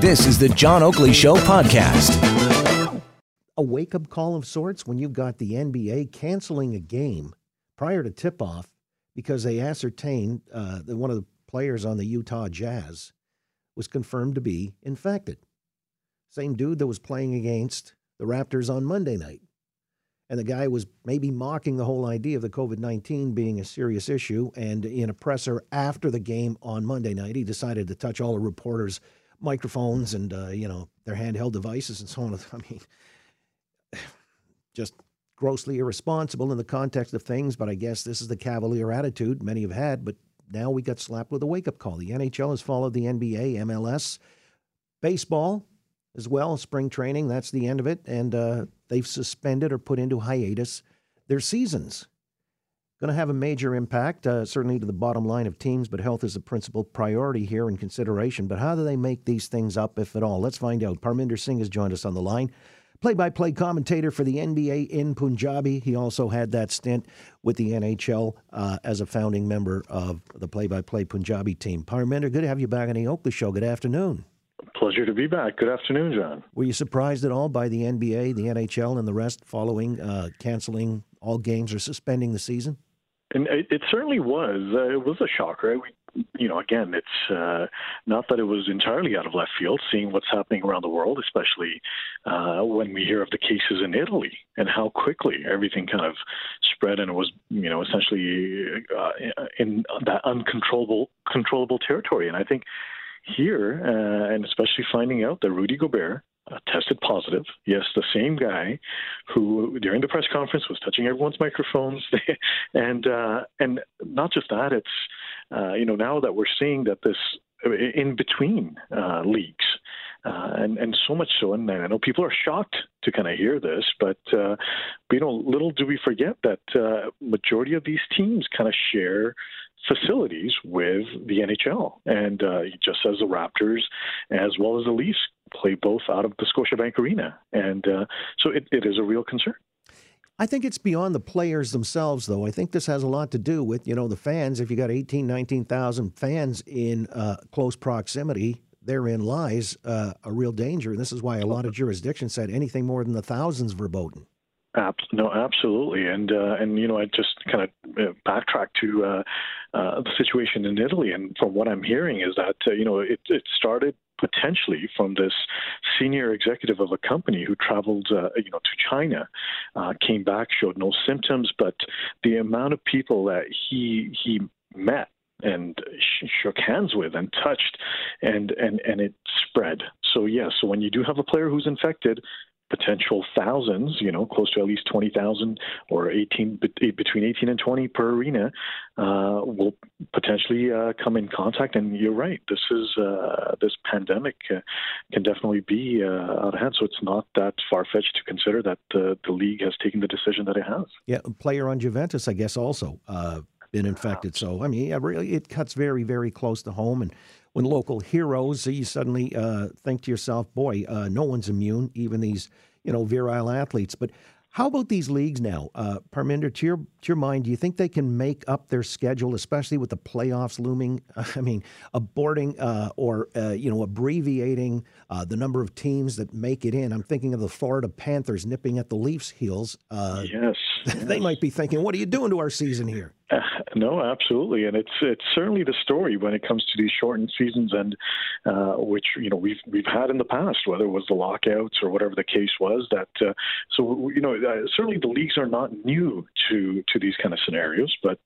This is the John Oakley Show podcast. A wake up call of sorts when you've got the NBA canceling a game prior to tip off because they ascertained uh, that one of the players on the Utah Jazz was confirmed to be infected. Same dude that was playing against the Raptors on Monday night. And the guy was maybe mocking the whole idea of the COVID 19 being a serious issue. And in a presser after the game on Monday night, he decided to touch all the reporters' microphones and, uh, you know, their handheld devices and so on. I mean, just grossly irresponsible in the context of things. But I guess this is the cavalier attitude many have had. But now we got slapped with a wake up call. The NHL has followed the NBA, MLS, baseball as well, spring training. That's the end of it. And uh, they've suspended or put into hiatus their seasons. Going to have a major impact, uh, certainly to the bottom line of teams, but health is a principal priority here in consideration. But how do they make these things up, if at all? Let's find out. Parminder Singh has joined us on the line, play by play commentator for the NBA in Punjabi. He also had that stint with the NHL uh, as a founding member of the play by play Punjabi team. Parminder, good to have you back on the Oakley Show. Good afternoon. Pleasure to be back. Good afternoon, John. Were you surprised at all by the NBA, the NHL, and the rest following uh, canceling all games or suspending the season? And it, it certainly was. Uh, it was a shocker. We, you know, again, it's uh, not that it was entirely out of left field, seeing what's happening around the world, especially uh, when we hear of the cases in Italy and how quickly everything kind of spread and it was, you know, essentially uh, in that uncontrollable controllable territory. And I think here, uh, and especially finding out that Rudy Gobert uh, tested positive. Yes, the same guy who during the press conference was touching everyone's microphones, and uh, and not just that. It's uh, you know now that we're seeing that this in between uh, leagues. Uh, and and so much so, and I know people are shocked to kind of hear this, but uh, you know, little do we forget that majority of these teams kind of share facilities with the NHL, and uh, just as the Raptors, as well as the Leafs, play both out of the Scotiabank Arena, and uh, so it, it is a real concern. I think it's beyond the players themselves, though. I think this has a lot to do with, you know, the fans. If you got 18, 19,000 fans in uh, close proximity, therein lies uh, a real danger. And this is why a lot of jurisdictions said anything more than the thousands verboten. No, absolutely, and uh, and you know, I just kind of uh, backtrack to uh, uh, the situation in Italy, and from what I'm hearing is that uh, you know it, it started potentially from this senior executive of a company who traveled, uh, you know, to China, uh, came back, showed no symptoms, but the amount of people that he he met and shook hands with and touched and and and it spread. So yes so when you do have a player who's infected potential thousands, you know, close to at least 20,000 or 18 between 18 and 20 per arena uh, will potentially uh, come in contact. And you're right, this is uh, this pandemic uh, can definitely be uh, out of hand. So it's not that far fetched to consider that the league has taken the decision that it has. Yeah, player on Juventus, I guess, also uh, been infected. So I mean, yeah, really, it cuts very, very close to home and when local heroes, you suddenly uh, think to yourself, boy, uh, no one's immune, even these, you know, virile athletes. But how about these leagues now? Uh, Parminder, to your, to your mind, do you think they can make up their schedule, especially with the playoffs looming? I mean, aborting uh, or, uh, you know, abbreviating uh, the number of teams that make it in. I'm thinking of the Florida Panthers nipping at the Leafs' heels. Uh, yes, they yes. might be thinking, what are you doing to our season here? No, absolutely, and it's it's certainly the story when it comes to these shortened seasons, and uh, which you know we've we've had in the past, whether it was the lockouts or whatever the case was. That uh, so you know uh, certainly the leagues are not new to to these kind of scenarios, but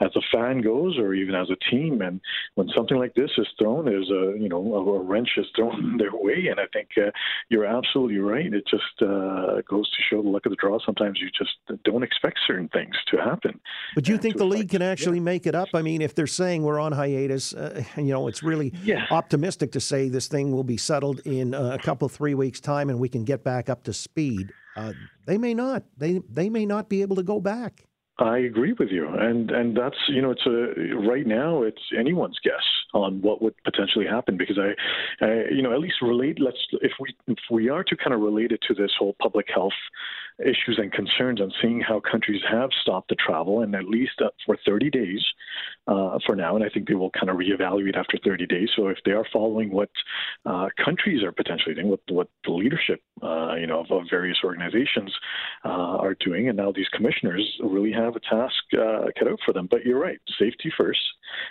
as a fan goes, or even as a team, and when something like this is thrown, there's a you know a, wrench is thrown their way, and I think uh, you're absolutely right. It just uh, goes to show the luck of the draw. Sometimes you just don't expect certain things to happen. But do you think the league can actually yeah. make it up? I mean, if they're saying we're on hiatus, uh, you know, it's really yeah. optimistic to say this thing will be settled in uh, a couple three weeks time and we can get back up to speed. Uh, they may not. They they may not be able to go back. I agree with you, and and that's you know it's a right now it's anyone's guess on what would potentially happen because I, you know at least relate let's if we if we are to kind of relate it to this whole public health issues and concerns on seeing how countries have stopped the travel and at least uh, for 30 days uh, for now. And I think they will kind of reevaluate after 30 days. So if they are following what uh, countries are potentially doing, what, what the leadership, uh, you know, of, of, various organizations uh, are doing, and now these commissioners really have a task uh, cut out for them. But you're right, safety first.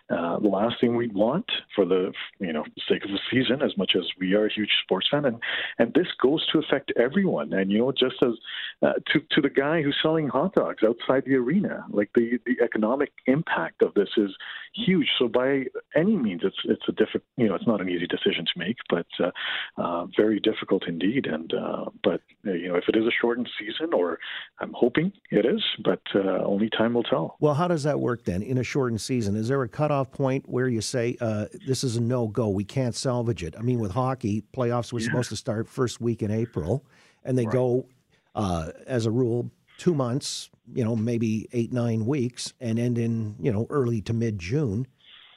the last thing we want for the, you know, sake of the season, as much as we are a huge sports fan, and and this goes to affect everyone. And you know, just as uh, to to the guy who's selling hot dogs outside the arena. Like the the economic impact of this is huge. So by any means, it's it's a difficult. You know, it's not an easy decision to make, but uh, uh, very difficult indeed. And uh, but uh, you know, if it is a shortened season, or I'm hoping it is, but uh, only time will tell. Well, how does that work then in a shortened season? Is there a cutoff point where you say this is a no go? We can't salvage it. I mean, with hockey, playoffs were yeah. supposed to start first week in April and they right. go uh, as a rule, two months, you know, maybe eight, nine weeks, and end in, you know, early to mid June.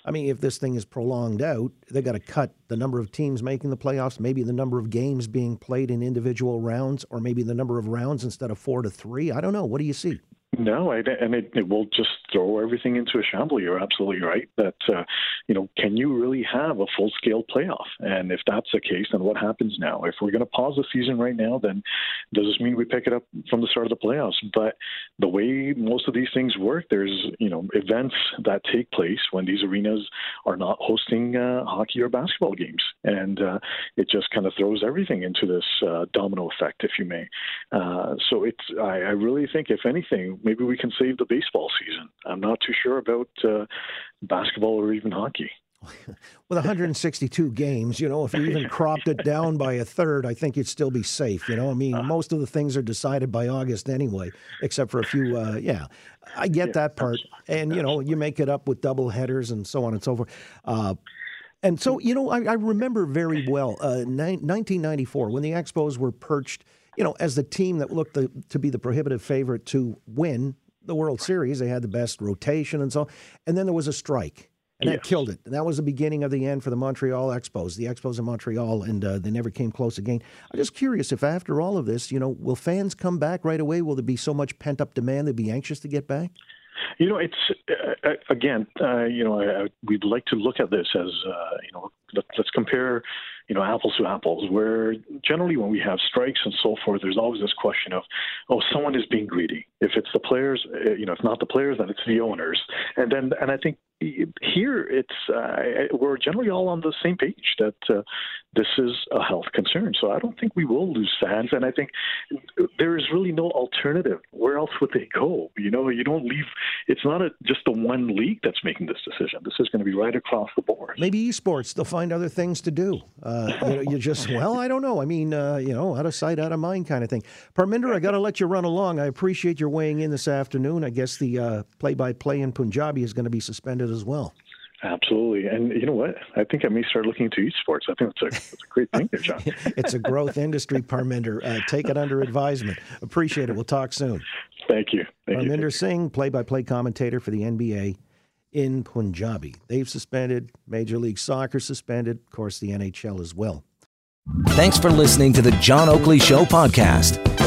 I mean, if this thing is prolonged out, they got to cut the number of teams making the playoffs, maybe the number of games being played in individual rounds, or maybe the number of rounds instead of four to three. I don't know. What do you see? No, I, and it, it, will just throw everything into a shambles. You're absolutely right. That uh, you know, can you really have a full scale playoff? And if that's the case, then what happens now? If we're going to pause the season right now, then does this mean we pick it up from the start of the playoffs? But the way most of these things work, there's you know events that take place when these arenas are not hosting uh, hockey or basketball games, and uh, it just kind of throws everything into this uh, domino effect, if you may. Uh, so it's I, I really think, if anything maybe we can save the baseball season. I'm not too sure about uh, basketball or even hockey. With 162 games, you know, if you even cropped it down by a third, I think you'd still be safe. You know, I mean, uh, most of the things are decided by August anyway, except for a few. Uh, yeah, I get yeah, that part, and you know, you make it up with double headers and so on and so forth. Uh, and so, you know, I, I remember very well uh, ni- 1994 when the Expos were perched you know, as the team that looked the, to be the prohibitive favorite to win the World Series, they had the best rotation and so on. And then there was a strike, and that killed it. And that was the beginning of the end for the Montreal Expos, the Expos in Montreal, and uh, they never came close again. I'm just curious if after all of this, you know, will fans come back right away? Will there be so much pent up demand they'd be anxious to get back? You know, it's uh, uh again, uh, you know, I, I, we'd like to look at this as, uh, you know, let, us compare you know, apples to apples, where generally when we have strikes and so forth, there's always this question of, oh, someone is being greedy. If it's the players, eh, you know, if not the players, then it's the owners. And then, and I think here it's uh, we're generally all on the same page that uh, this is a health concern. So I don't think we will lose fans, and I think there is really no alternative. Where else would they go? You know, you don't leave. It's not a, just the one league that's making this decision. This is going to be right across the board. Maybe esports. They'll find other things to do. Uh, you, know, you just well, I don't know. I mean, uh, you know, out of sight, out of mind, kind of thing. Parminder, I got to let you run along. I appreciate your weighing in this afternoon. I guess the uh, play-by-play in Punjabi is going to be suspended as well. Absolutely. And you know what? I think I may start looking into esports. I think that's a, that's a great thing there, John. it's a growth industry, Parminder. Uh, take it under advisement. Appreciate it. We'll talk soon. Thank you. Thank Parminder you. Singh, play by play commentator for the NBA in Punjabi. They've suspended, Major League Soccer suspended, of course, the NHL as well. Thanks for listening to the John Oakley Show podcast.